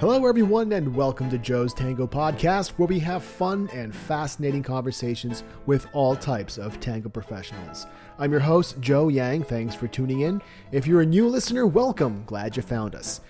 Hello, everyone, and welcome to Joe's Tango Podcast, where we have fun and fascinating conversations with all types of tango professionals. I'm your host, Joe Yang. Thanks for tuning in. If you're a new listener, welcome. Glad you found us.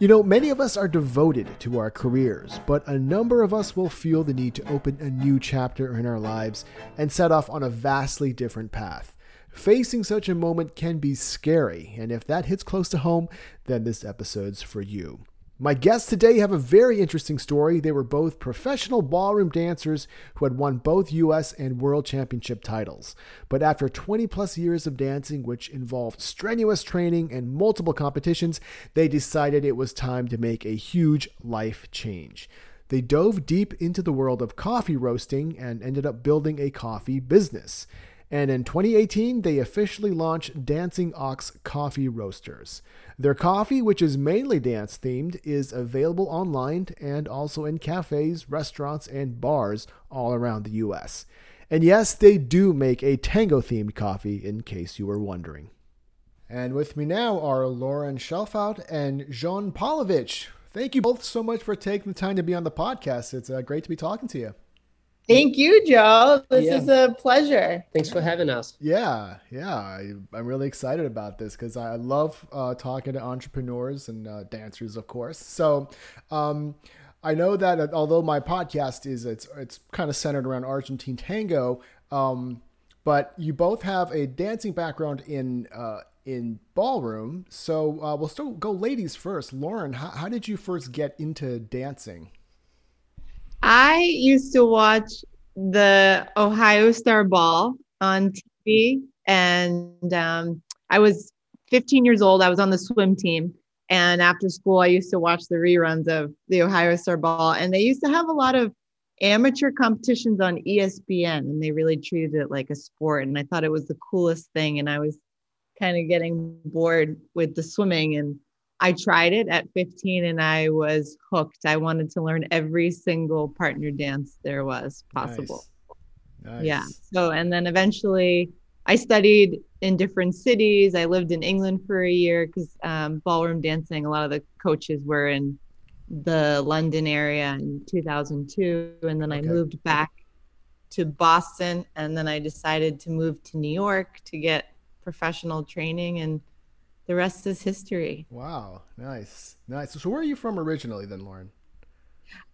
You know, many of us are devoted to our careers, but a number of us will feel the need to open a new chapter in our lives and set off on a vastly different path. Facing such a moment can be scary, and if that hits close to home, then this episode's for you. My guests today have a very interesting story. They were both professional ballroom dancers who had won both US and World Championship titles. But after 20 plus years of dancing, which involved strenuous training and multiple competitions, they decided it was time to make a huge life change. They dove deep into the world of coffee roasting and ended up building a coffee business. And in 2018, they officially launched Dancing Ox Coffee Roasters. Their coffee, which is mainly dance themed, is available online and also in cafes, restaurants, and bars all around the US. And yes, they do make a tango themed coffee, in case you were wondering. And with me now are Lauren Shelfout and Jean Polovich. Thank you both so much for taking the time to be on the podcast. It's uh, great to be talking to you. Thank you, Joe. This yeah. is a pleasure. Thanks for having us. Yeah, yeah. I, am really excited about this because I love uh, talking to entrepreneurs and uh, dancers, of course. So, um, I know that although my podcast is it's it's kind of centered around Argentine tango, um, but you both have a dancing background in uh, in ballroom. So uh, we'll still go ladies first. Lauren, how, how did you first get into dancing? I used to watch the Ohio Star Ball on TV, and um, I was 15 years old. I was on the swim team, and after school, I used to watch the reruns of the Ohio Star Ball, and they used to have a lot of amateur competitions on ESPN, and they really treated it like a sport. And I thought it was the coolest thing, and I was kind of getting bored with the swimming and I tried it at 15 and I was hooked. I wanted to learn every single partner dance there was possible. Nice. Nice. Yeah. So, and then eventually I studied in different cities. I lived in England for a year because um, ballroom dancing, a lot of the coaches were in the London area in 2002. And then okay. I moved back to Boston. And then I decided to move to New York to get professional training. And the rest is history. Wow, nice, nice. So, where are you from originally, then, Lauren?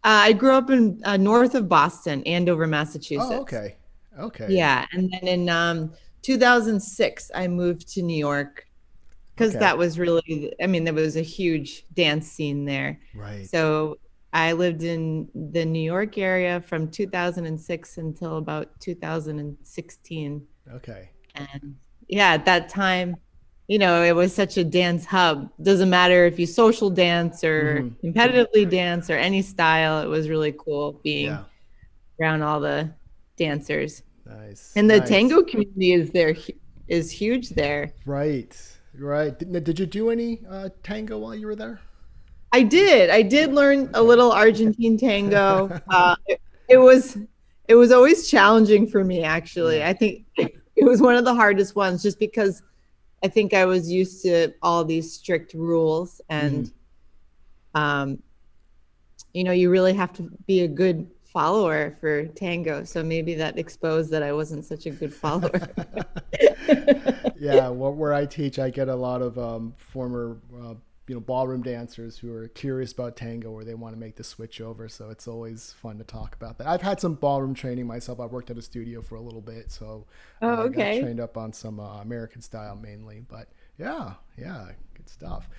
Uh, I grew up in uh, north of Boston, Andover, Massachusetts. Oh, okay, okay. Yeah, and then in um, 2006, I moved to New York because okay. that was really, I mean, there was a huge dance scene there. Right. So I lived in the New York area from 2006 until about 2016. Okay. And yeah, at that time, you know, it was such a dance hub. Doesn't matter if you social dance or mm-hmm. competitively dance or any style. It was really cool being yeah. around all the dancers. Nice. And the nice. tango community is there is huge there. Right. Right. Did, did you do any uh, tango while you were there? I did. I did learn a little Argentine tango. Uh, it, it was it was always challenging for me actually. I think it was one of the hardest ones just because I think I was used to all these strict rules and mm. um you know you really have to be a good follower for tango so maybe that exposed that I wasn't such a good follower. yeah, well, where I teach I get a lot of um, former uh, you know ballroom dancers who are curious about tango or they want to make the switch over. So it's always fun to talk about that. I've had some ballroom training myself. I worked at a studio for a little bit so oh, uh, okay. I got trained up on some uh, american style mainly but yeah yeah good stuff.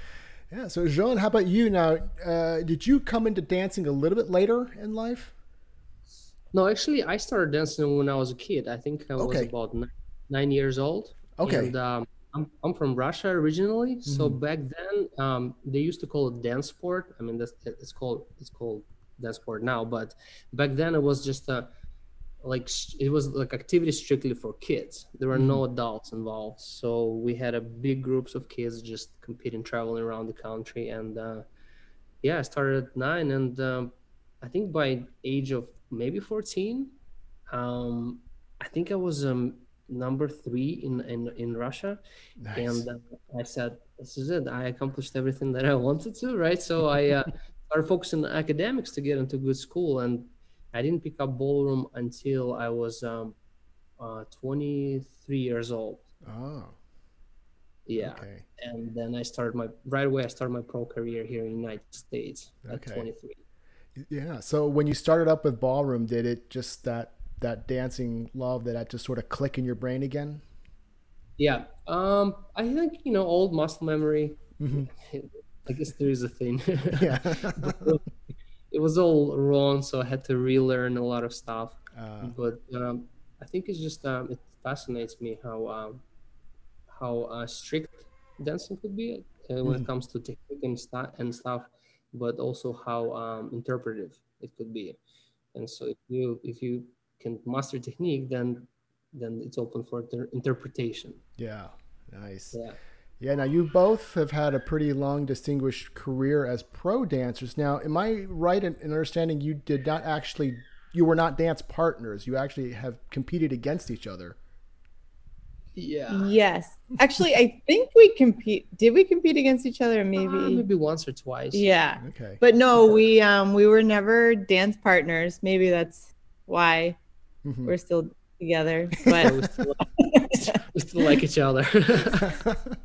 Yeah so jean how about you now? Uh, did you come into dancing a little bit later in life? No actually i started dancing when i was a kid. I think i was okay. about nine, nine years old. Okay. And um, I'm, I'm from Russia originally. Mm-hmm. So back then, um, they used to call it dance sport. I mean, that's it's called it's called dance sport now. But back then, it was just a like it was like activity strictly for kids. There were mm-hmm. no adults involved. So we had a big groups of kids just competing, traveling around the country. And uh, yeah, I started at nine, and um, I think by age of maybe fourteen, um, I think I was um, number three in in, in Russia, nice. and uh, I said, "This is it. I accomplished everything that I wanted to." Right. So I uh, started focusing on academics to get into good school, and I didn't pick up ballroom until I was um, uh, 23 years old. Oh. Yeah. Okay. And then I started my right away. I started my pro career here in the United States Okay. at 23. Yeah. So when you started up with ballroom, did it just that that dancing love that that just sort of click in your brain again? Yeah. Um, I think you know old muscle memory. Mhm. I guess there is a thing. Yeah. it was all wrong, so I had to relearn a lot of stuff. uh, But um, I think it's just um, it fascinates me how um, how uh, strict dancing could be uh, when Mhm. it comes to technique and stuff and stuff, but also how um, interpretive it could be. And so if you if you can master technique, then then it's open for inter- interpretation. yeah. Nice. Yeah. Yeah, now you both have had a pretty long, distinguished career as pro dancers. Now, am I right in, in understanding you did not actually, you were not dance partners? You actually have competed against each other. Yeah. Yes. Actually, I think we compete. Did we compete against each other? Maybe Maybe. maybe once or twice. Yeah. Okay. But no, we um we were never dance partners. Maybe that's why Mhm. we're still together. But But we still, we still like each other.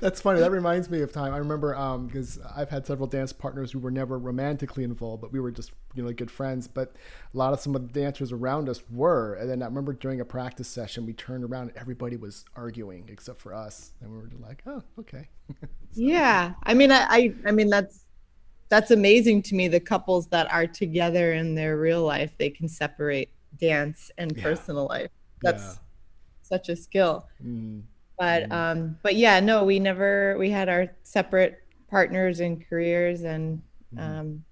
That's funny. That reminds me of time. I remember because I've had several dance partners who were never romantically involved, but we were just you know good friends. But a lot of some of the dancers around us were. And then I remember during a practice session, we turned around and everybody was arguing except for us, and we were just like, "Oh, okay." yeah, I mean, I, I I mean that's that's amazing to me. The couples that are together in their real life, they can separate dance and Yeah. personal life. That's Yeah. such a skill. Mm. But Mhm. um, but yeah, no, we never we had our separate partners and careers, and Mhm. um,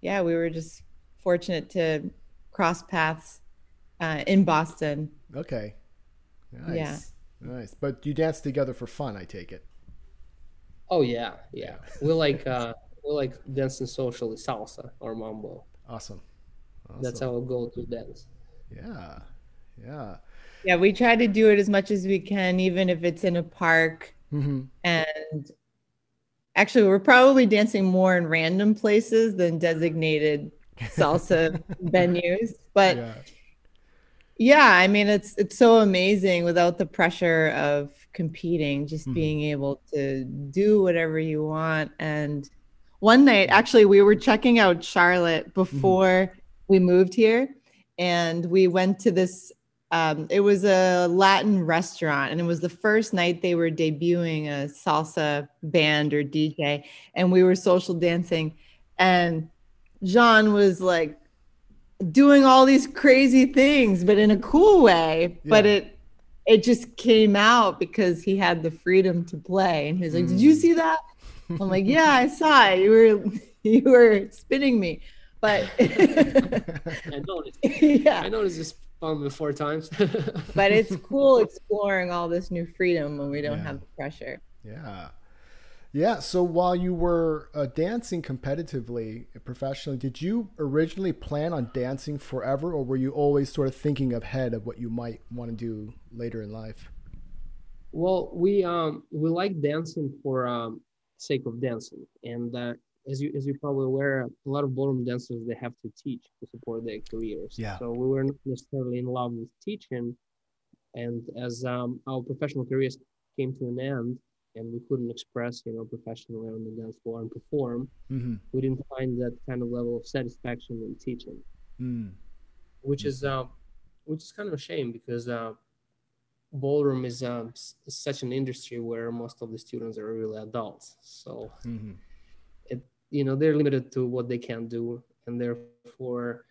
yeah, we were just fortunate to cross paths uh, in Boston. Okay. Nice. Yeah. Nice. But you dance together for fun, I take it. oh yeah, yeah. We like uh we like dancing socially salsa or mambo. Awesome. awesome. That's our go-to dance. Yeah. Yeah. Yeah, we try to do it as much as we can, even if it's in a park. hmm And actually, we're probably dancing more in random places than designated salsa venues. But yeah. yeah, I mean, it's it's so amazing without the pressure of competing, just Mhm. being able to do whatever you want. And one night, actually, we were checking out Charlotte before we moved here, and we went to this. Um, it was a Latin restaurant, and it was the first night they were debuting a salsa band or DJ, and we were social dancing, and Jean was like doing all these crazy things, but in a cool way. But it it just came out because he had the freedom to play. And he was like, Did you Mm. see that? I'm like, Yeah, I saw it. You were you were spinning me. But I noticed. I yeah. noticed this film four times. But it's cool exploring all this new freedom when we don't Yeah. have the pressure. Yeah. Yeah. So while you were uh, dancing competitively, professionally, did you originally plan on dancing forever, or were you always sort of thinking ahead of what you might want to do later in life? Well, we um we like dancing for um sake of dancing, and uh, as you as you're probably aware, a lot of ballroom dancers they have to teach to support their careers. Yeah. So we were not necessarily in love with teaching, and as um our professional careers came to an end, and we couldn't express you know professionally on the dance floor and perform, Mm-hmm. we didn't find that kind of level of satisfaction in teaching. Mm. which is uh, which is kind of a shame because uh, ballroom is, um, is such an industry where most of the students are really adults. So Mm-hmm. You know they're limited to what they can do, and therefore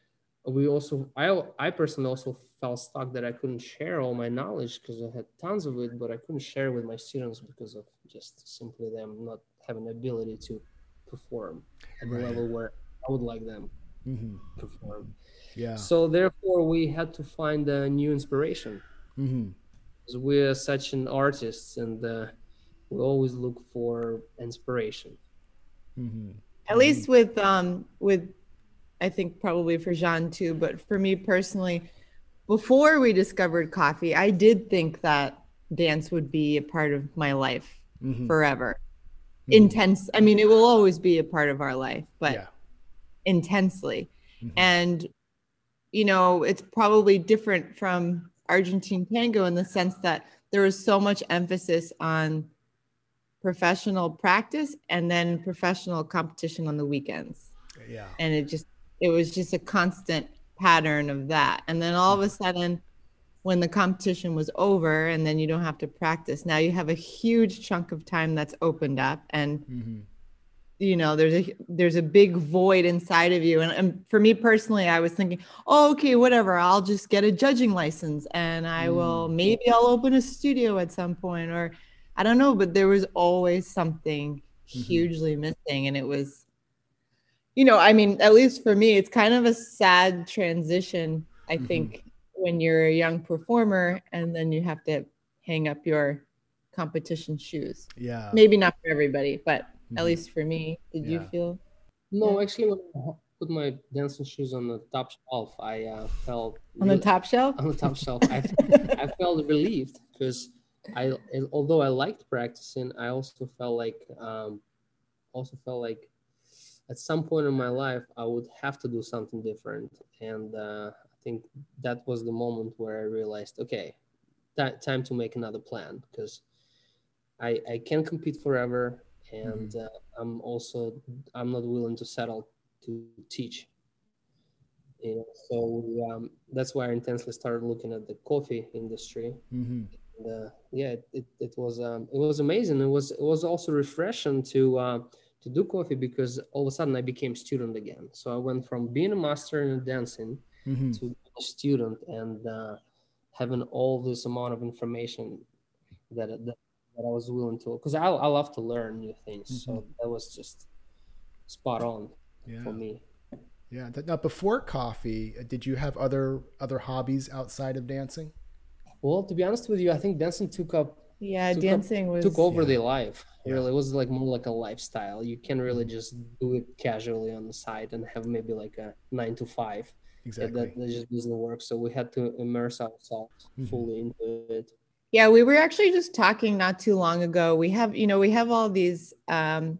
we also I I personally also felt stuck that I couldn't share all my knowledge because I had tons of it, but I couldn't share with my students because of just simply them not having the ability to perform at the level where I would like them Mm-hmm. to perform. Yeah. So therefore, we had to find a new inspiration. Mm-hmm. We're such an artist, and uh, we always look for inspiration. Mm-hmm. At least with um with I think probably for Jean too, but for me personally, before we discovered coffee, I did think that dance would be a part of my life Mm-hmm. forever. Mhm. Intense. I mean, it will always be a part of our life, but yeah. intensely. Mm-hmm. And, you know, it's probably different from Argentine tango in the sense that there was so much emphasis on professional practice and then professional competition on the weekends. Yeah. And it just, it was just a constant pattern of that. And then all of a sudden, when the competition was over and then you don't have to practice, now you have a huge chunk of time that's opened up. And mm-hmm you know there's a there's a big void inside of you and, and, for me personally i was thinking oh okay whatever i'll just get a judging license and i mm. will maybe i'll open a studio at some point or i don't know but there was always something mm-hmm. hugely missing and it was you know i mean at least for me it's kind of a sad transition i mm-hmm. think when you're a young performer and then you have to hang up your competition shoes yeah maybe not for everybody but mm-hmm. at least for me. Did yeah. you feel? No, actually, when I put my dancing shoes on the top shelf, I uh, felt on the top shelf. On the top shelf, I, I felt relieved because I, although I liked practicing, I also felt like, um, also felt like, at some point in my life, I would have to do something different, and uh, I think that was the moment where I realized, okay, that time to make another plan because I I can't compete forever and mm-hmm. uh, i'm also i'm not willing to settle to teach you know so um, that's why i intensely started looking at the coffee industry mm-hmm. And, uh, yeah it, it, it was um, it was amazing it was it was also refreshing to uh, to do coffee because all of a sudden i became student again so i went from being a master in dancing mm-hmm. to a student and uh, having all this amount of information that, that that I was willing to because I, I love to learn new things. Mm-hmm. So that was just spot on yeah. for me. Yeah. Now, before coffee, uh, did you have other other hobbies outside of dancing? Well, to be honest with you, I think dancing took up. Yeah, took dancing up, was took over yeah. the life. Really, it was like more like a lifestyle. You can really mm-hmm. just do it casually on the side and have maybe like a nine to five. Exactly. That, that just doesn't work. So we had to immerse ourselves mm-hmm. fully into it. Yeah, we were actually just talking not too long ago. We have, you know, we have all these um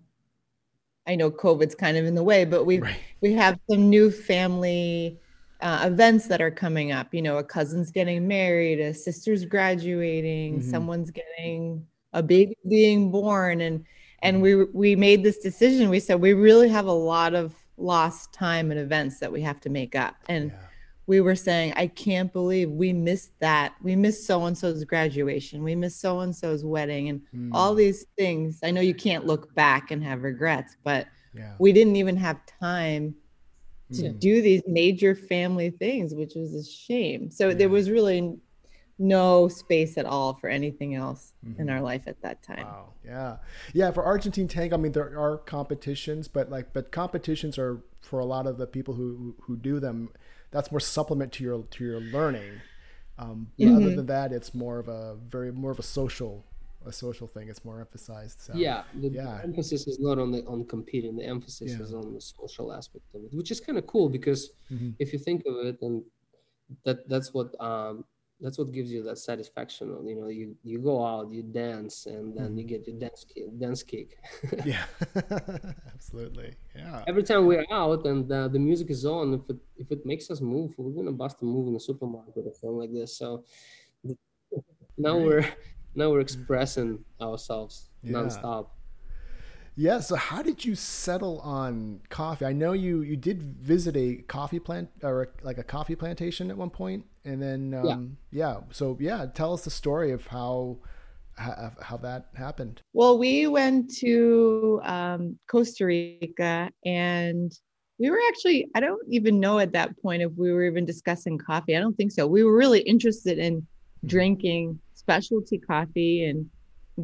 I know COVID's kind of in the way, but we right. we have some new family uh, events that are coming up. You know, a cousin's getting married, a sister's graduating, mm-hmm. someone's getting a baby being born, and and we we made this decision. We said we really have a lot of lost time and events that we have to make up, and yeah we were saying, I can't believe we missed that. We missed so and so's graduation. We missed so and so's wedding and mm. all these things. I know you can't look back and have regrets, but yeah. we didn't even have time to mm. do these major family things, which was a shame. So yeah. there was really no space at all for anything else mm-hmm. in our life at that time. Wow. Yeah. Yeah. For Argentine tango, I mean, there are competitions, but like, but competitions are for a lot of the people who, who do them that's more supplement to your to your learning. Um, mm-hmm. other than that, it's more of a very more of a social a social thing. It's more emphasized. So, yeah, the, yeah. emphasis is not on the on competing. The emphasis yeah. is on the social aspect of it, which is kind of cool because mm-hmm. if you think of it, and that that's what um, that's what gives you that satisfaction you know you you go out you dance and then mm. you get your dance kick dance kick yeah absolutely yeah every time we're out and uh, the music is on if it if it makes us move we're gonna bust a move in the supermarket or something like this so now right. we're now we're expressing ourselves yeah. nonstop yeah. So how did you settle on coffee? I know you you did visit a coffee plant or like a coffee plantation at one point, and then um, yeah. yeah. So yeah, tell us the story of how how, how that happened. Well, we went to um, Costa Rica and we were actually i don't even know at that point if we were even discussing coffee i don't think so we were really interested in mm-hmm. drinking specialty coffee and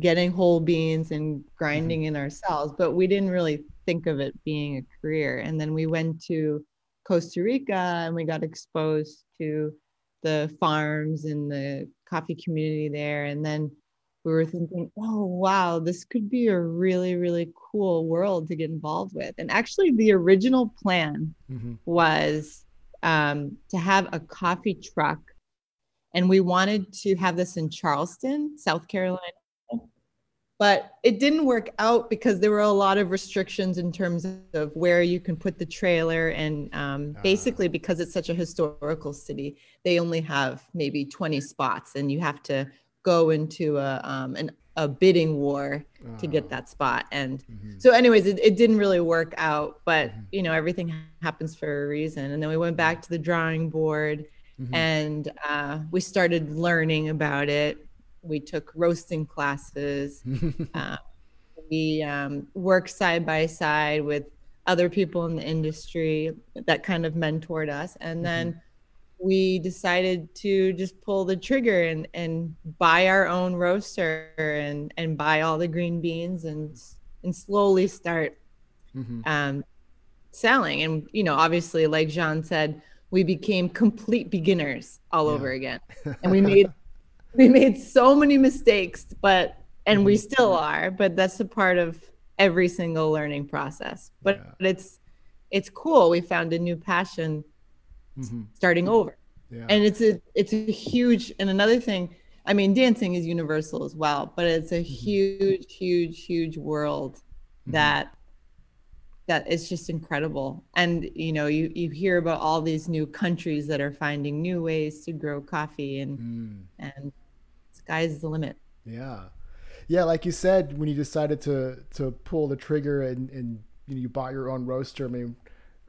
getting whole beans and grinding mm-hmm. in ourselves, but we didn't really think of it being a career. And then we went to Costa Rica and we got exposed to the farms and the coffee community there. And then we were thinking, oh, wow, this could be a really, really cool world to get involved with. And actually, the original plan mm-hmm. was um, to have a coffee truck. And we wanted to have this in Charleston, South Carolina. But it didn't work out because there were a lot of restrictions in terms of where you can put the trailer. And um, basically because it's such a historical city they only have maybe 20 spots and you have to go into a, um, an, a bidding war to get that spot. And so anyways it, it didn't really work out but you know everything happens for a reason. And then we went back to the drawing board and uh, we started learning about it we took roasting classes. uh, we um, worked side by side with other people in the industry that kind of mentored us. And then we decided to just pull the trigger and, and buy our own roaster and, and buy all the green beans and, and slowly start um, selling. And, you know, obviously, like Jean said, we became complete beginners all over again. And we made we made so many mistakes but and we mm-hmm. still are but that's a part of every single learning process but Yeah. it's it's cool we found a new passion Mhm. starting over Yeah. and it's a it's a huge and another thing i mean dancing is universal as well but it's a mm-hmm. huge huge huge world mm-hmm. that that is just incredible and you know you you hear about all these new countries that are finding new ways to grow coffee and Mm. and sky's the limit Yeah, yeah. Like you said, when you decided to to pull the trigger and and you know you bought your own roaster. I mean,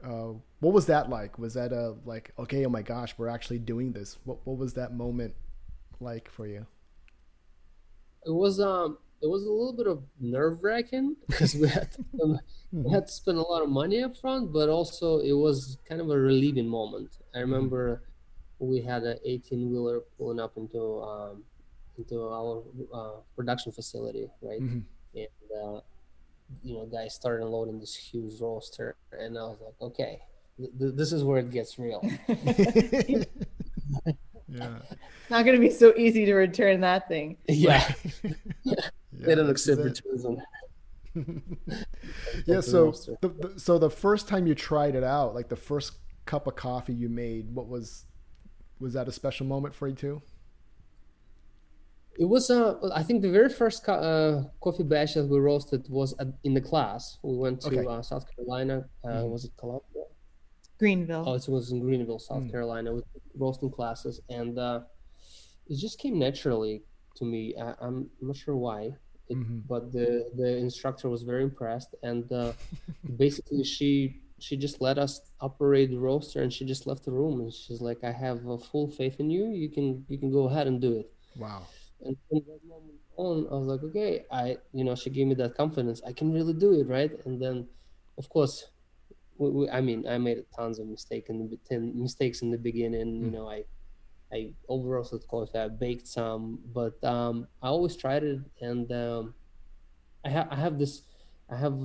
uh, what was that like? Was that a like okay? Oh my gosh, we're actually doing this. What what was that moment like for you? It was um it was a little bit of nerve wracking because we had to, we had to spend a lot of money up front, but also it was kind of a relieving moment. I remember we had an 18 wheeler pulling up into um, into our uh, production facility, right? Mhm. And uh, you know, guys started loading this huge roaster, and I was like, okay, th- th- this is where it gets real. yeah, not going to be so easy to return that thing yeah, yeah. they don't this accept it. returns Yeah. So the, the, so the first time you tried it out, like the first cup of coffee you made, what was was that a special moment for you too? It was, uh, I think the very first co- uh, coffee batch that we roasted was at, in the class. We went to Okay. uh, South Carolina. Uh, Mhm. Was it Columbia? Greenville Oh, it was in Greenville, South Mm. Carolina, with roasting classes, and uh, it just came naturally to me. I, I'm not sure why, it, Mhm. but the the instructor was very impressed, and uh, basically she she just let us operate the roaster, and she just left the room, and she's like, "I have uh, full faith in you. You can you can go ahead and do it." Wow. and from that moment on i was like okay i you know she gave me that confidence i can really do it right and then of course we, we, i mean i made tons of mistakes in the ten mistakes in the beginning you know i i over roasted coffee i baked some but um i always tried it and um i have i have this i have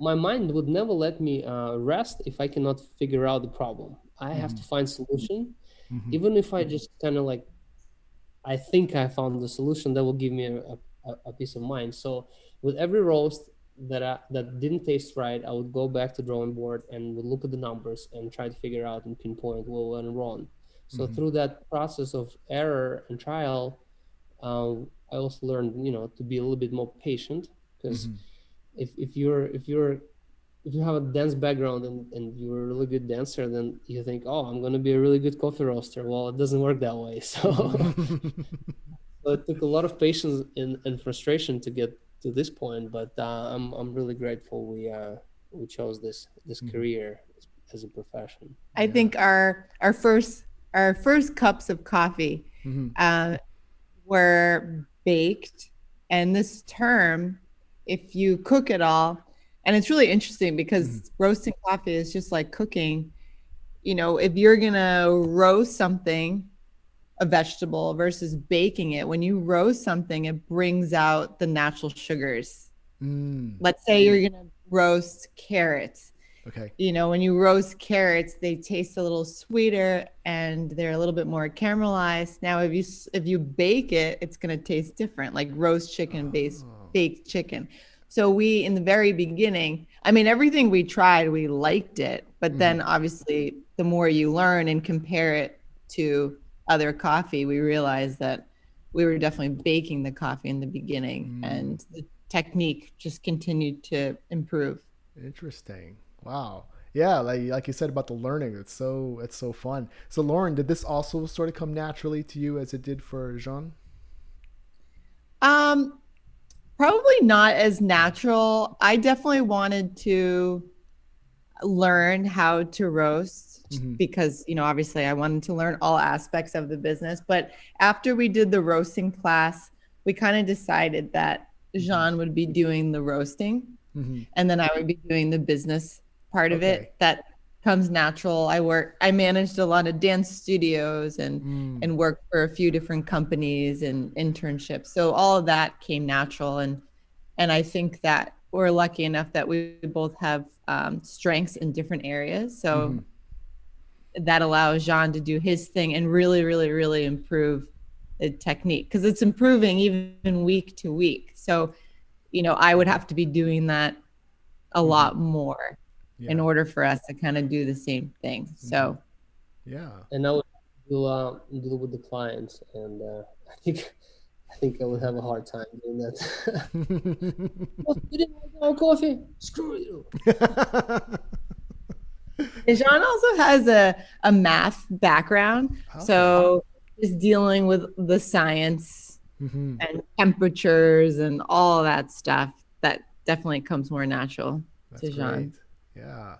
my mind would never let me uh, rest if i cannot figure out the problem i have to find solution Mhm. even if I just kind of like, I think I found the solution that will give me a, a, a peace of mind. So with every roast that I, that didn't taste right, I would go back to drawing board and would look at the numbers and try to figure out and pinpoint what went wrong. So through that process of error and trial, um, I also learned, you know, to be a little bit more patient because Mhm. if, if you're if you're if you have a dance background and, and you're a really good dancer, then you think, oh, I'm going to be a really good coffee roaster. Well, it doesn't work that way. So, so it took a lot of patience and, and frustration to get to this point. But uh, I'm, I'm really grateful we uh, we chose this this career as a profession. I think our our first our first cups of coffee Mhm. uh, were baked, and this term, if you cook it all, and it's really interesting because roasting coffee is just like cooking. You know, if you're gonna roast something, a vegetable versus baking it, when you roast something, it brings out the natural sugars. Mm. Let's say you're gonna roast carrots Okay. you know when you roast carrots they taste a little sweeter and they're a little bit more caramelized now if you if you bake it it's going to taste different like roast chicken based Oh. baked chicken so we in the very beginning i mean everything we tried we liked it but then obviously the more you learn and compare it to other coffee we realized that we were definitely baking the coffee in the beginning, mm. and the technique just continued to improve. Interesting. Wow. Yeah, like like you said about the learning, it's so it's so fun. So Lauren, did this also sort of come naturally to you as it did for Jean? Um, probably not as natural. I definitely wanted to learn how to roast mm-hmm. because you know obviously I wanted to learn all aspects of the business. But after we did the roasting class, we kind of decided that Jean would be doing the roasting, mm-hmm. and then I would be doing the business part okay. of it that comes natural. I work I managed a lot of dance studios and mm. and worked for a few different companies and internships. So all of that came natural and and I think that we're lucky enough that we both have um, strengths in different areas. So mm. That allows Jean to do his thing and really, really, really improve the technique because it's improving even week to week. So, you know, I would have to be doing that a mm. lot more yeah. in order for us to kind of do the same thing. Mm-hmm. So, yeah. And now deal uh, deal with the clients, and uh, I think I think I would have a hard time doing that. well, you didn't like our coffee? Screw you. Jean also has a, a math background. Oh. So just dealing with the science mm-hmm. and temperatures and all that stuff, that definitely comes more natural That's to Jean. Great. Yeah,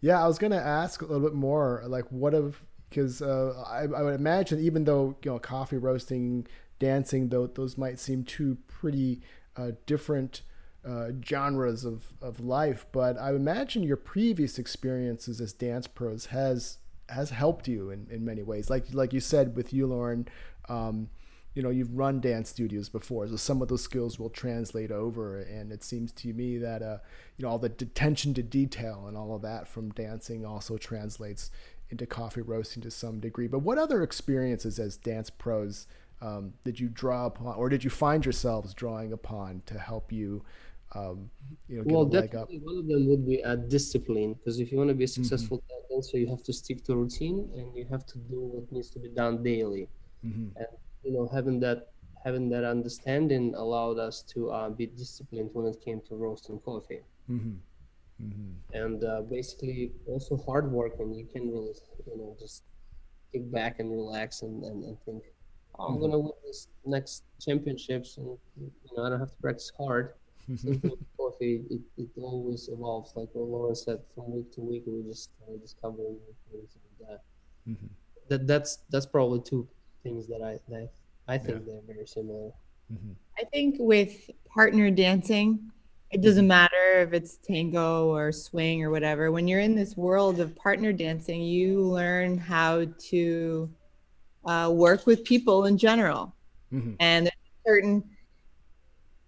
yeah. I was gonna ask a little bit more, like what of because uh, I, I, would imagine even though you know coffee roasting, dancing, though those might seem two pretty uh, different uh, genres of, of life, but I imagine your previous experiences as dance pros has has helped you in, in many ways. Like like you said with you, Lauren. Um, you know you've run dance studios before so some of those skills will translate over and it seems to me that uh, you know all the attention to detail and all of that from dancing also translates into coffee roasting to some degree but what other experiences as dance pros um, did you draw upon or did you find yourselves drawing upon to help you um, you know, well, definitely one of them would be a discipline because if you want to be a successful mm-hmm. dancer, you have to stick to routine and you have to do what needs to be done daily. Mm-hmm. And you know having that having that understanding allowed us to uh, be disciplined when it came to roasting coffee mm-hmm. Mm-hmm. and uh, basically also hard work and you can really you know just kick back and relax and, and, and think oh, i'm mm-hmm. gonna win this next championships and you know i don't have to practice hard coffee it, it always evolves like what Lauren said from week to week we just uh, discover new things and uh, mm-hmm. that that's that's probably two things that I that I think yeah. they're very similar. Mm-hmm. I think with partner dancing, it doesn't mm-hmm. matter if it's tango or swing or whatever. When you're in this world of partner dancing, you learn how to uh, work with people in general. Mm-hmm. And certain,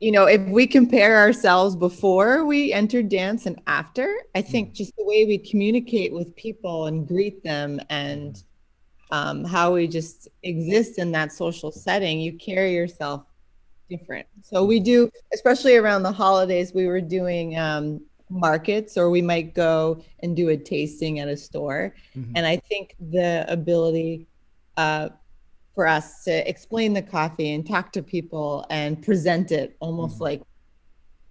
you know, if we compare ourselves before we entered dance and after, I think mm-hmm. just the way we communicate with people and greet them and um, how we just exist in that social setting, you carry yourself different. So we do, especially around the holidays, we were doing um, markets or we might go and do a tasting at a store. Mm-hmm. And I think the ability uh, for us to explain the coffee and talk to people and present it almost mm-hmm. like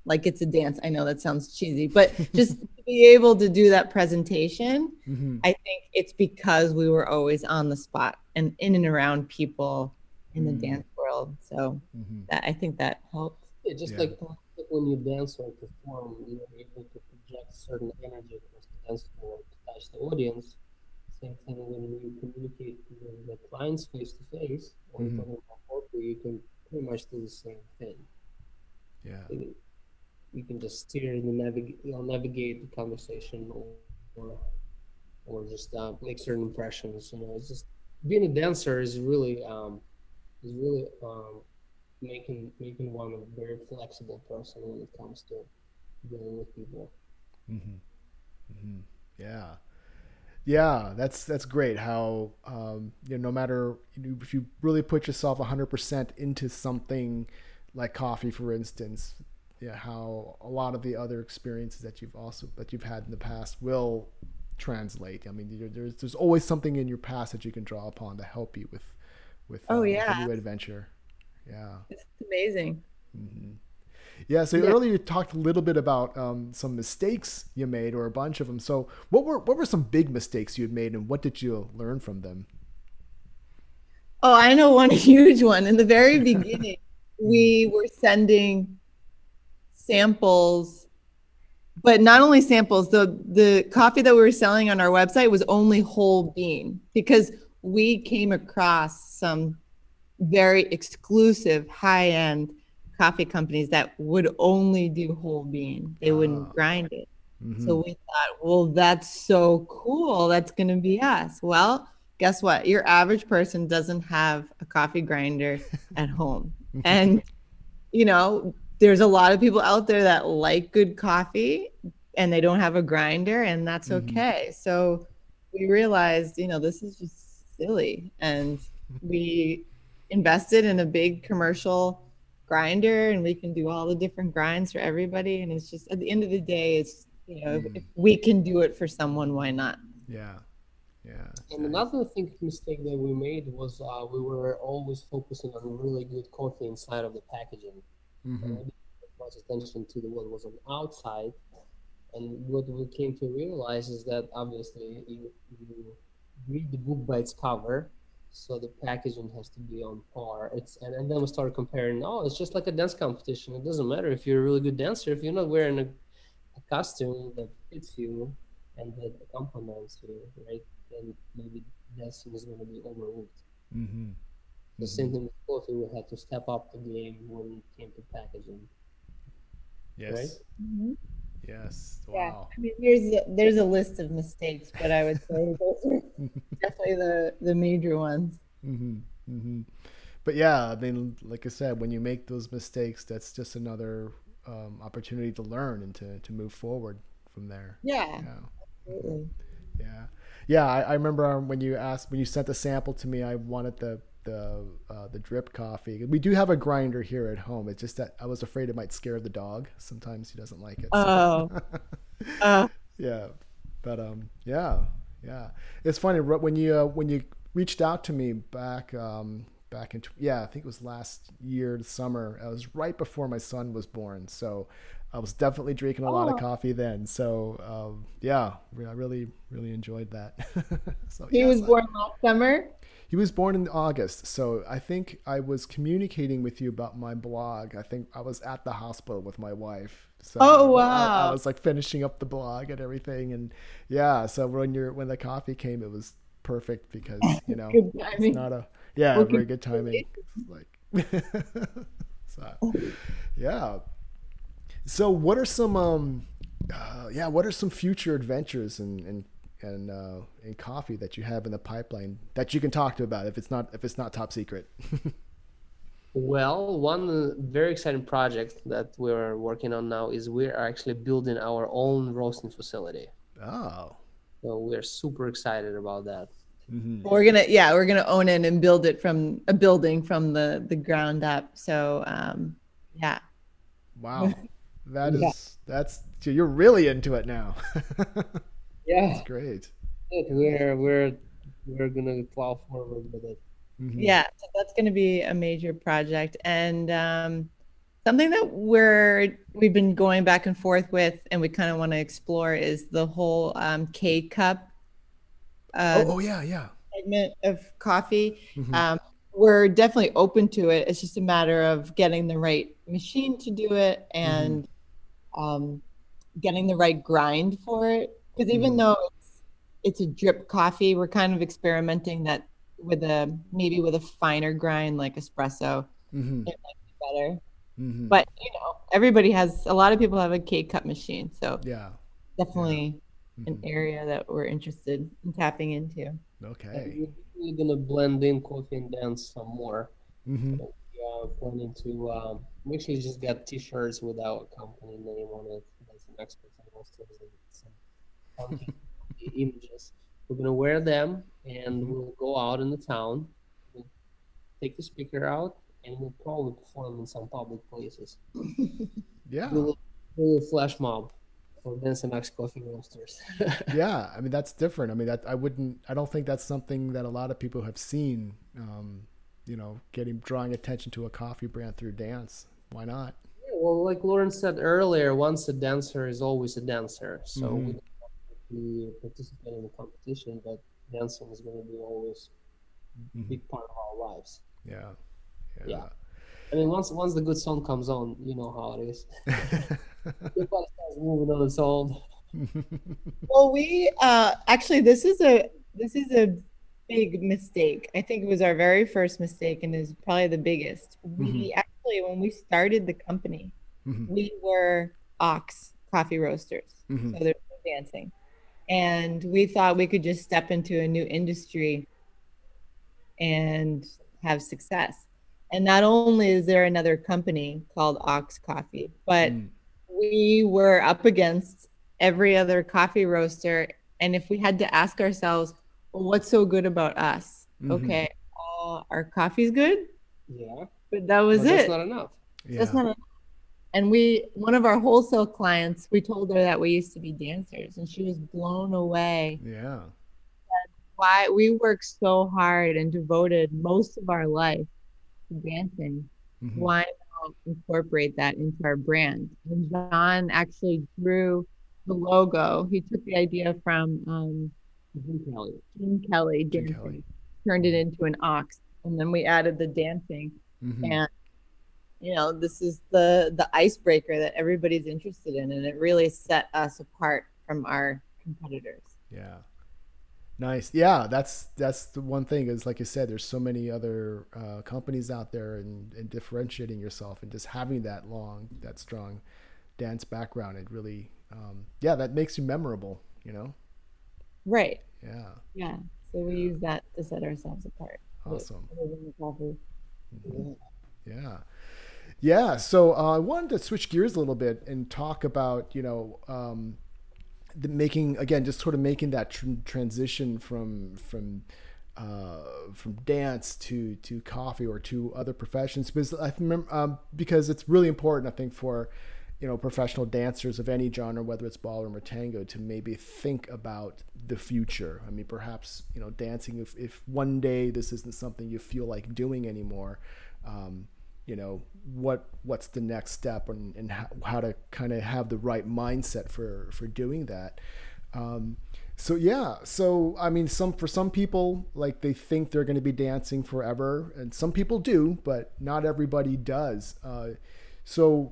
like it's a dance. I know that sounds cheesy, but just to be able to do that presentation, mm-hmm. I think it's because we were always on the spot and in and around people in the mm-hmm. dance world. So mm-hmm. that, I think that helped. Yeah, just yeah. Like, like when you dance or perform, you're able to project certain energy across the dance floor to touch the audience. Same thing when you communicate with the clients face to face or mm-hmm. about you can pretty much do the same thing. Yeah you can just steer and navigate, you know, navigate the conversation or, or, or just uh, make certain impressions. You know, it's just being a dancer is really, um, is really um, making making one a very flexible person when it comes to dealing with people. Mm-hmm. Mm-hmm. Yeah. Yeah, that's that's great. How um, you know, no matter if you really put yourself hundred percent into something like coffee, for instance, yeah, how a lot of the other experiences that you've also that you've had in the past will translate. I mean, there's there's always something in your past that you can draw upon to help you with with oh uh, yeah new adventure. Yeah. It's amazing. Mm-hmm. Yeah. So Yeah. earlier you talked a little bit about um, some mistakes you made, or a bunch of them. So what were what were some big mistakes you had made, and what did you learn from them? Oh, I know one huge one. In the very beginning, we were sending samples, but not only samples, the the coffee that we were selling on our website was only whole bean because we came across some very exclusive high-end coffee companies that would only do whole bean. They wouldn't Ah. grind it. Mhm. So we thought, well, that's so cool. That's going to be us. Well, guess what? Your average person doesn't have a coffee grinder at home. And, you know, there's a lot of people out there that like good coffee and they don't have a grinder, and that's Mhm. okay. So we realized, you know, this is just silly. And we invested in a big commercial grinder and we can do all the different grinds for everybody and it's just at the end of the day it's you know if, Mm. if we can do it for someone why not yeah. Yeah. And another thing mistake that we made was uh, we were always focusing on really good coffee inside of the packaging. Mhm. And we didn't pay much attention to the what was on the outside. And what we came to realize is that obviously you, you read the book by its cover, so the packaging has to be on par. It's and, and then we started comparing. Oh, it's just like a dance competition. It doesn't matter if you're a really good dancer if you're not wearing a, a costume that fits you and that complements you, right? Then maybe dancing is going to be overlooked. Mhm. The same thing with coffee. We had to step up the game when it came to packaging. Yes. Right? Yes. yeah i mean there's a, there's a list of mistakes but i would say those are definitely the the major ones hmm hmm But yeah, I mean, like I said, when you make those mistakes, that's just another um, opportunity to learn and to, to move forward from there. yeah Yeah. absolutely. Yeah, yeah. I, I remember um, when you asked when you sent the sample to me. I wanted the the uh, the drip coffee. We do have a grinder here at home. It's just that I was afraid it might scare the dog. Sometimes he doesn't like it. so- oh uh, yeah, but um, yeah, yeah. It's funny when you uh, when you reached out to me back um back in yeah I think it was last year summer. It was right before my son was born, so I was definitely drinking a lot of Oh. coffee then. So um, yeah, I really really enjoyed that. so he yes, was I- born last summer he was born in August, so I think I was communicating with you about my blog. I think I was at the hospital with my wife. So Oh, I- I, was like finishing up the blog and everything, and yeah. So when you're when the coffee came, it was perfect because you know it's not a yeah Well, very good good timing. Like so, yeah. So what are some um uh, yeah what are some future adventures and and and uh, in coffee that you have in the pipeline that you can talk to about if it's not if it's not top secret. Well, one uh, very exciting project that we're working on now is we're actually building our own roasting facility. oh. So we're super excited about that. hmm we're gonna yeah we're gonna own it and build it from a building from the the ground up so um yeah Wow. That is Yeah. that's so you're really into it now. Yeah, that's great. we're we're we're gonna plow forward with it. Mhm. yeah so that's going to be a major project and um, something that we're we've been going back and forth with and we kind of want to explore is the whole um, k cup uh, Oh, oh yeah, yeah. segment of coffee Mhm. um, we're definitely open to it it's just a matter of getting the right machine to do it and um, getting the right grind for it because even Mhm. though it's it's a drip coffee we're kind of experimenting that with a maybe with a finer grind like espresso Mhm. it might be better Mhm. but you know everybody has a lot of people have a k-cup machine so yeah. definitely an Mhm. area that we're interested in tapping into Okay. We're gonna blend in coffee and dance some more. hmm We are planning to um, we actually just got T-shirts with our company name on it. That's some experts and roasters and some images. We're gonna wear them and we'll go out in the town. We'll take the speaker out and we'll probably perform in some public places. Yeah. Do a little, do a little flash mob for Dancing Ox coffee roasters. yeah i mean that's different i mean that i wouldn't i don't think that's something that a lot of people have seen um you know, getting drawing attention to a coffee brand through dance. Why not? Yeah, well, like Lauren said earlier, once a dancer is always a dancer. So mm-hmm. we don't we participate in the competition, but dancing is going to be always a mm-hmm. big part of our lives. Yeah. yeah. yeah. I mean, once once the good song comes on, you know how it is. Everybody starts moving on its own. well, we uh, actually this is a this is a big mistake. I think it was our very first mistake and is probably the biggest. We mm-hmm. Actually, when we started the company, mm-hmm. we were Ox coffee roasters. Mm-hmm. So there's no dancing. And we thought we could just step into a new industry and have success. And not only is there another company called Ox Coffee, but mm. we were up against every other coffee roaster. And if we had to ask ourselves, well, what's so good about us? Mm-hmm. Okay, uh, our coffee's good. Yeah. But that was but it. That's not enough. Yeah. That's not enough. And we, one of our wholesale clients, we told her that we used to be dancers, and she was blown away. Yeah. Why we worked so hard and devoted most of our life to dancing. Mm-hmm. Why not incorporate that into our brand? And John actually drew the logo. He took the idea from um, Gene Kelly. Gene Kelly dancing, Gene Kelly. turned it into an ox, and then we added the dancing. Mm-hmm. And you know, this is the the icebreaker that everybody's interested in, and it really set us apart from our competitors. Yeah. Nice. Yeah, that's that's the one thing is like you said, there's so many other uh, companies out there, and, and differentiating yourself and just having that long, that strong dance background, it really, um, yeah, that makes you memorable. You know. Right. Yeah. Yeah. So we use that to set ourselves apart. Awesome. Yeah. Yeah. So uh, I wanted to switch gears a little bit and talk about, you know, um, the making again, just sort of making that tr- transition from from uh, from dance to to coffee or to other professions because I remember um, because it's really important I think for you know professional dancers of any genre whether it's ballroom or tango to maybe think about the future. I mean perhaps you know dancing if, if one day this isn't something you feel like doing anymore um, you know what what's the next step and, and how, how to kind of have the right mindset for for doing that. Um, so yeah. So i mean some for some people like they think they're going to be dancing forever and some people do but not everybody does. Uh, so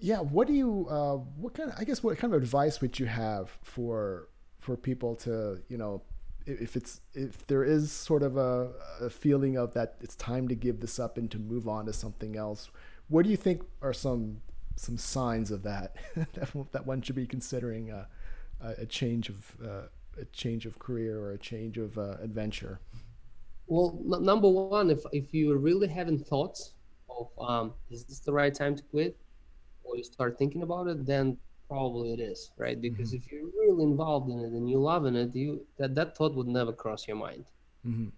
yeah, what do you, uh, what kind of, I guess, what kind of advice would you have for for people to, you know, if it's if there is sort of a, a feeling of that it's time to give this up and to move on to something else, what do you think are some some signs of that that, one should be considering a, a change of uh, a change of career or a change of uh, adventure? Well, n- number one, if if you really having thoughts of um, is this the right time to quit? Or you start thinking about it, then probably it is, right? Because mm-hmm. if you're really involved in it and you love in it, you that that thought would never cross your mind. Mm-hmm.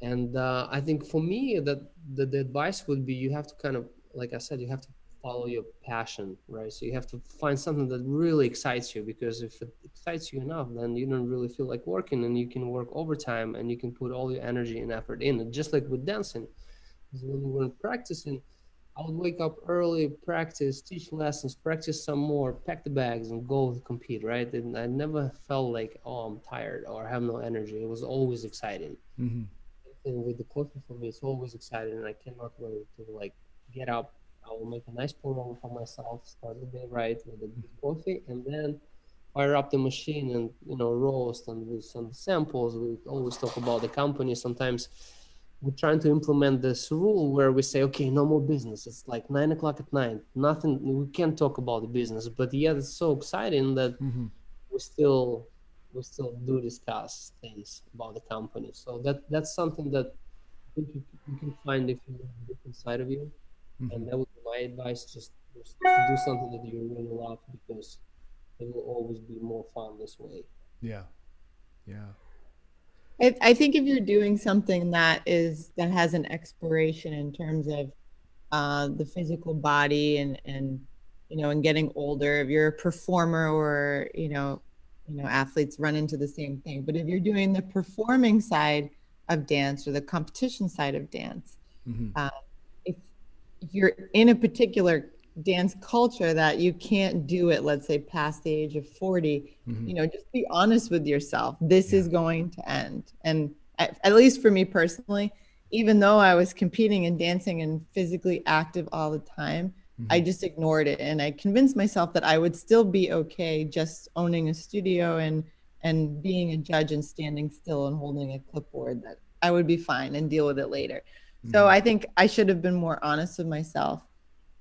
And uh, I think for me, that the, the advice would be you have to kind of, like I said, you have to follow your passion, right? So you have to find something that really excites you because if it excites you enough, then you don't really feel like working and you can work overtime and you can put all your energy and effort in it. Just like with dancing, when we were practicing, I would wake up early, practice, teach lessons, practice some more, pack the bags, and go to compete. Right, and I never felt like oh I'm tired or I have no energy. It was always exciting. Mm-hmm. And with the coffee for me, it's always exciting, and I cannot wait to like get up. I will make a nice over for myself, start the day right with a good coffee, and then fire up the machine and you know roast and with some samples. We always talk about the company. Sometimes we're trying to implement this rule where we say, okay, no more business. It's like nine o'clock at night. Nothing. We can't talk about the business, but yet it's so exciting that mm-hmm. we still we still do discuss things about the company. So that that's something that I think you, you can find if you have a different side of you, mm-hmm. and that would be my advice: just, just do something that you really love because it will always be more fun this way. Yeah, yeah. I, I think if you're doing something that is that has an expiration in terms of uh, the physical body and and you know and getting older, if you're a performer or you know you know athletes run into the same thing, but if you're doing the performing side of dance or the competition side of dance. Mm-hmm. Uh, if, if you're in a particular dance culture that you can't do it, let's say past the age of 40, mm-hmm. you know, just be honest with yourself. This yeah. is going to end. And at, at least for me personally, even though I was competing and dancing and physically active all the time, mm-hmm. I just ignored it and I convinced myself that I would still be okay just owning a studio and and being a judge and standing still and holding a clipboard that I would be fine and deal with it later. Mm-hmm. So I think I should have been more honest with myself.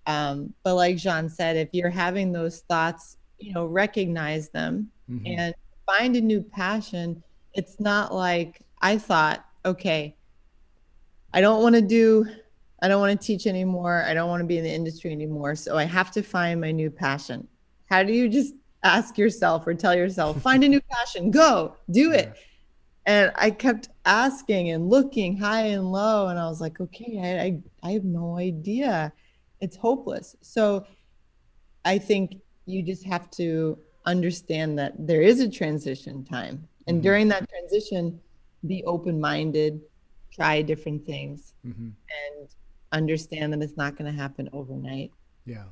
Um, but like Jean said, if you're having those thoughts, you know, recognize them mm-hmm. and find a new passion. It's not like I thought, okay, I don't want to do, I don't want to teach anymore. I don't want to be in the industry anymore. So I have to find my new passion. How do you just ask yourself or tell yourself, find a new passion, go do it? Yeah. And I kept asking and looking high and low. And I was like, okay, I, I, I have no idea. It's hopeless. So I think you just have to understand that there is a transition time. And mm-hmm. during that transition, be open minded, try different things, mm-hmm. and understand that it's not going to happen overnight. Yeah.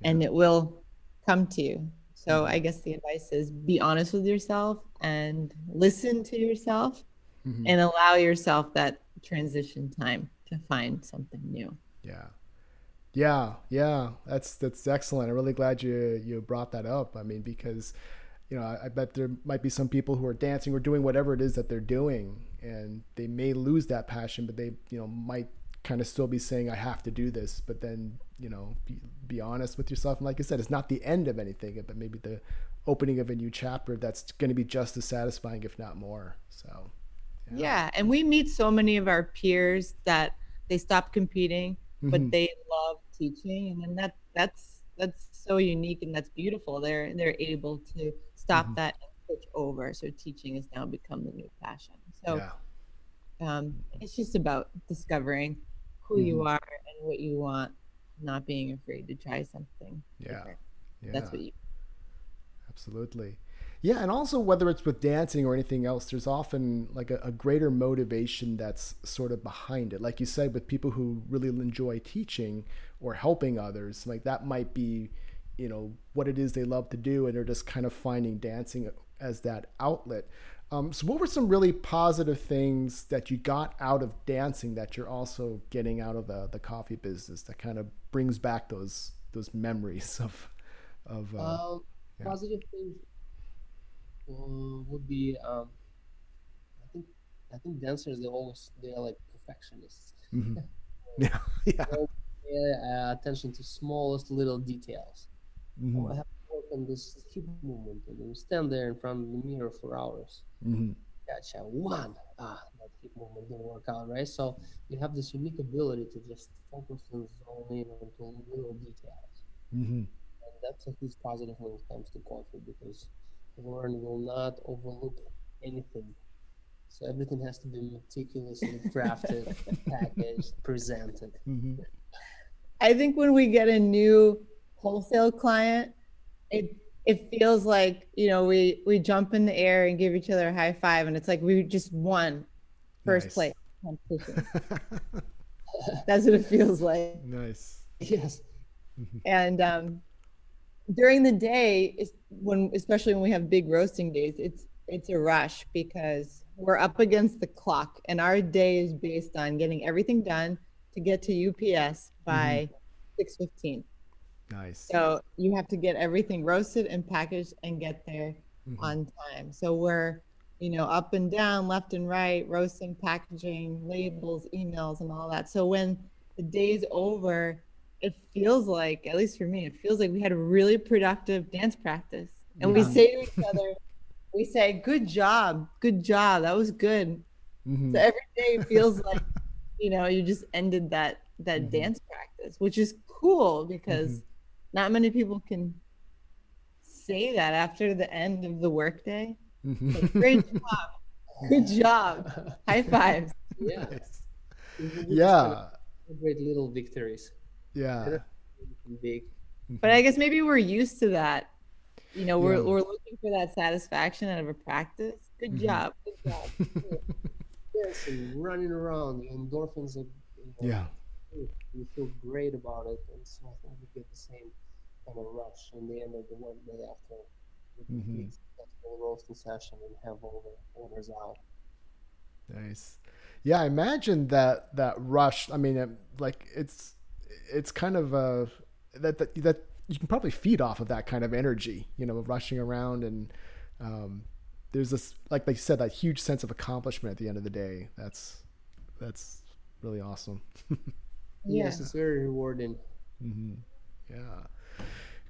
yeah. And it will come to you. So mm-hmm. I guess the advice is be honest with yourself and listen to yourself mm-hmm. and allow yourself that transition time to find something new. Yeah. Yeah, yeah, that's that's excellent. I'm really glad you you brought that up. I mean, because you know, I, I, bet there might be some people who are dancing or doing whatever it is that they're doing, and they may lose that passion, but they, you know, might kind of still be saying, "I have to do this." But then, you know, be, be honest with yourself. And like I said, it's not the end of anything, but maybe the opening of a new chapter that's going to be just as satisfying, if not more. So, yeah. yeah. and we meet so many of our peers that they stop competing, mm-hmm. but they love teaching, and then that that's that's so unique and that's beautiful. They're they're able to stop mm-hmm. that and switch over. So teaching has now become the new passion. So yeah. um, it's just about discovering who mm-hmm. you are and what you want, not being afraid to try something. Yeah. yeah. That's what you. Absolutely. Yeah, and also whether it's with dancing or anything else, there's often like a, a, greater motivation that's sort of behind it. Like you said, with people who really enjoy teaching or helping others, like that might be you know what it is they love to do and they're just kind of finding dancing as that outlet um, so what were some really positive things that you got out of dancing that you're also getting out of the, the coffee business that kind of brings back those those memories of of uh, uh, yeah. positive things would be um, I think I think dancers they always they're like perfectionists. Mm-hmm. yeah, yeah. Uh, attention to smallest little details. Mm-hmm. I have to work on this hip movement and then stand there in front of the mirror for hours. Mm-hmm. Gotcha. One. Ah, that hip movement didn't work out, right? So you have this unique ability to just focus and zone in on little details. Mm-hmm. And that's a huge positive when it comes to coffee because Lauren will not overlook anything. So everything has to be meticulously crafted, packaged, presented. Mm-hmm. I think when we get a new wholesale client, it it feels like you know we we jump in the air and give each other a high five, and it's like we just won first nice. place competition. That's what it feels like. Nice. Yes. and um, during the day, when especially when we have big roasting days, it's it's a rush because we're up against the clock, and our day is based on getting everything done to get to UPS by mm-hmm. six fifteen. Nice. So you have to get everything roasted and packaged and get there mm-hmm. on time. So we're, you know, up and down, left and right, roasting, packaging, labels, emails, and all that. So when the day's over, it feels like, at least for me, it feels like we had a really productive dance practice. And yeah. we say to each other, we say, good job, good job, that was good. Mm-hmm. So every day feels like, you know, you just ended that that mm-hmm. dance practice, which is cool because mm-hmm not many people can say that after the end of the workday. Mm-hmm. Like, Great job. Good job. High fives. Yeah. Yeah. Great little victories. Yeah. Big. Mm-hmm. But I guess maybe we're used to that. You know, we're, yeah. we're looking for that satisfaction out of a practice. Good mm-hmm. job. Good job. this and running around. The endorphins are, you know, Yeah. you feel great about it, and so I think we get the same kind of rush in the end of the one day after we Mhm. complete successful roasting session and have all the orders out. Nice. Yeah, I imagine that that rush. I mean, it, like it's it's kind of uh that that that you can probably feed off of that kind of energy. You know, rushing around and um, there's this like they said that huge sense of accomplishment at the end of the day. That's that's really awesome. Yes, it's very rewarding. hmm Yeah.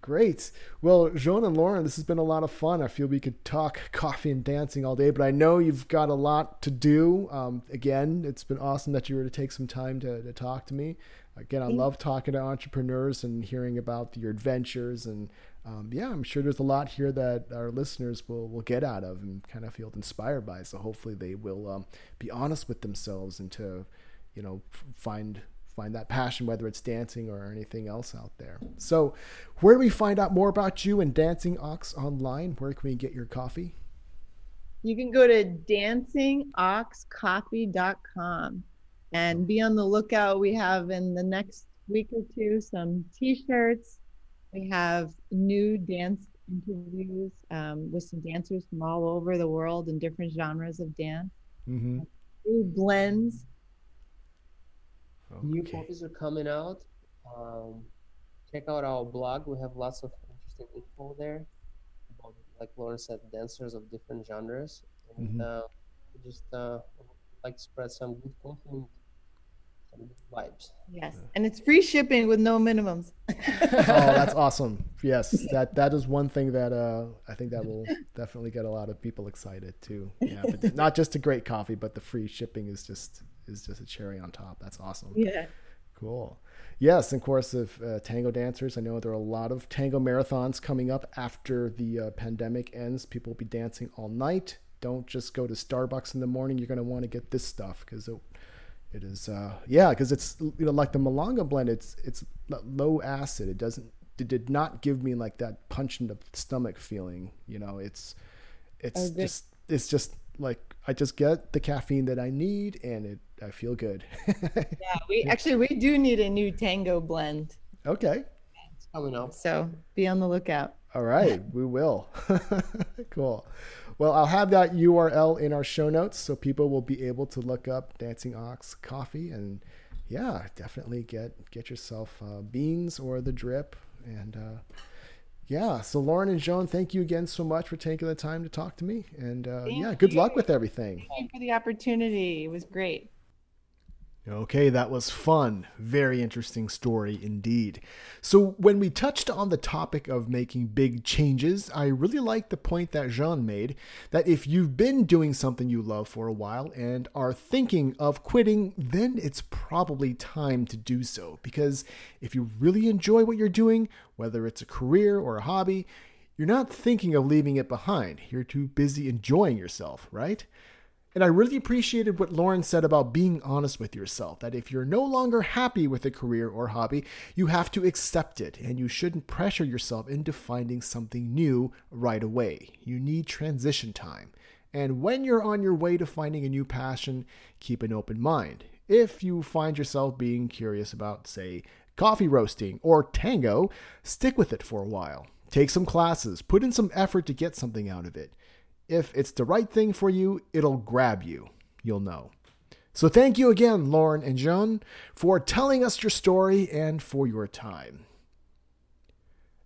Great. Well, Joan and Lauren, this has been a lot of fun. I feel we could talk coffee and dancing all day, but I know you've got a lot to do. Um, again, it's been awesome that you were to take some time to, to talk to me. Again, I love talking to entrepreneurs and hearing about your adventures. And um, yeah, I'm sure there's a lot here that our listeners will, will get out of and kind of feel inspired by. So hopefully they will um, be honest with themselves and to, you know, find find that passion, whether it's dancing or anything else out there. So, where do we find out more about you and Dancing Ox online? Where can we get your coffee? You can go to dancingoxcoffee.com and be on the lookout. We have in the next week or two some t shirts. We have new dance interviews um, with some dancers from all over the world in different genres of dance. Mm-hmm. New blends. New copies are coming out. Um, check out our blog. We have lots of interesting info there about, like Lauren said, dancers of different genres. And Mhm. uh, just uh, like to spread some good coffee and some good. Yes. And it's free shipping with no minimums. oh, that's awesome. Yes, that that is one thing that uh, I think that will definitely get a lot of people excited too. Yeah, but not just a great coffee, but the free shipping is just is just a cherry on top. That's awesome. yeah. Cool. Yes, and of course, of uh, tango dancers. I know there are a lot of tango marathons coming up after the uh, pandemic ends. People will be dancing all night. Don't just go to Starbucks in the morning. You're going to want to get this stuff because it, it is, uh, yeah, because it's you know like the Milonga blend. It's it's low acid. It doesn't. It did not give me like that punch in the stomach feeling. You know, it's it's Oh, just it's just like I just get the caffeine that I need and it I feel good. Yeah. We actually we do need a new tango blend. okay. It's coming up. So be on the lookout. All right, we will. cool. Well, I'll have that URL in our show notes so people will be able to look up Dancing Ox Coffee and yeah, definitely get get yourself uh, beans or the drip and uh, yeah. So Lauren and Joan, thank you again so much for taking the time to talk to me and uh, yeah, good luck with everything. Thank you for the opportunity. It was great. Okay, that was fun. Very interesting story indeed. So, when we touched on the topic of making big changes, I really liked the point that Jean made that if you've been doing something you love for a while and are thinking of quitting, then it's probably time to do so. Because if you really enjoy what you're doing, whether it's a career or a hobby, you're not thinking of leaving it behind. You're too busy enjoying yourself, right? And I really appreciated what Lauren said about being honest with yourself that if you're no longer happy with a career or hobby, you have to accept it and you shouldn't pressure yourself into finding something new right away. You need transition time. And when you're on your way to finding a new passion, keep an open mind. If you find yourself being curious about, say, coffee roasting or tango, stick with it for a while. Take some classes, put in some effort to get something out of it. If it's the right thing for you, it'll grab you. You'll know. So thank you again, Lauren and Joan, for telling us your story and for your time.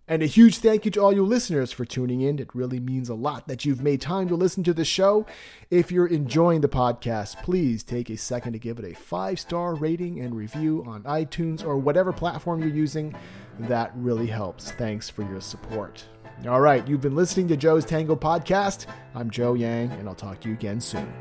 And a huge thank you to all you listeners for tuning in. It really means a lot that you've made time to listen to the show. If you're enjoying the podcast, please take a second to give it a five star rating and review on iTunes or whatever platform you're using. That really helps. Thanks for your support. All right, you've been listening to Joe's Tango Podcast. I'm Joe Yang, and I'll talk to you again soon.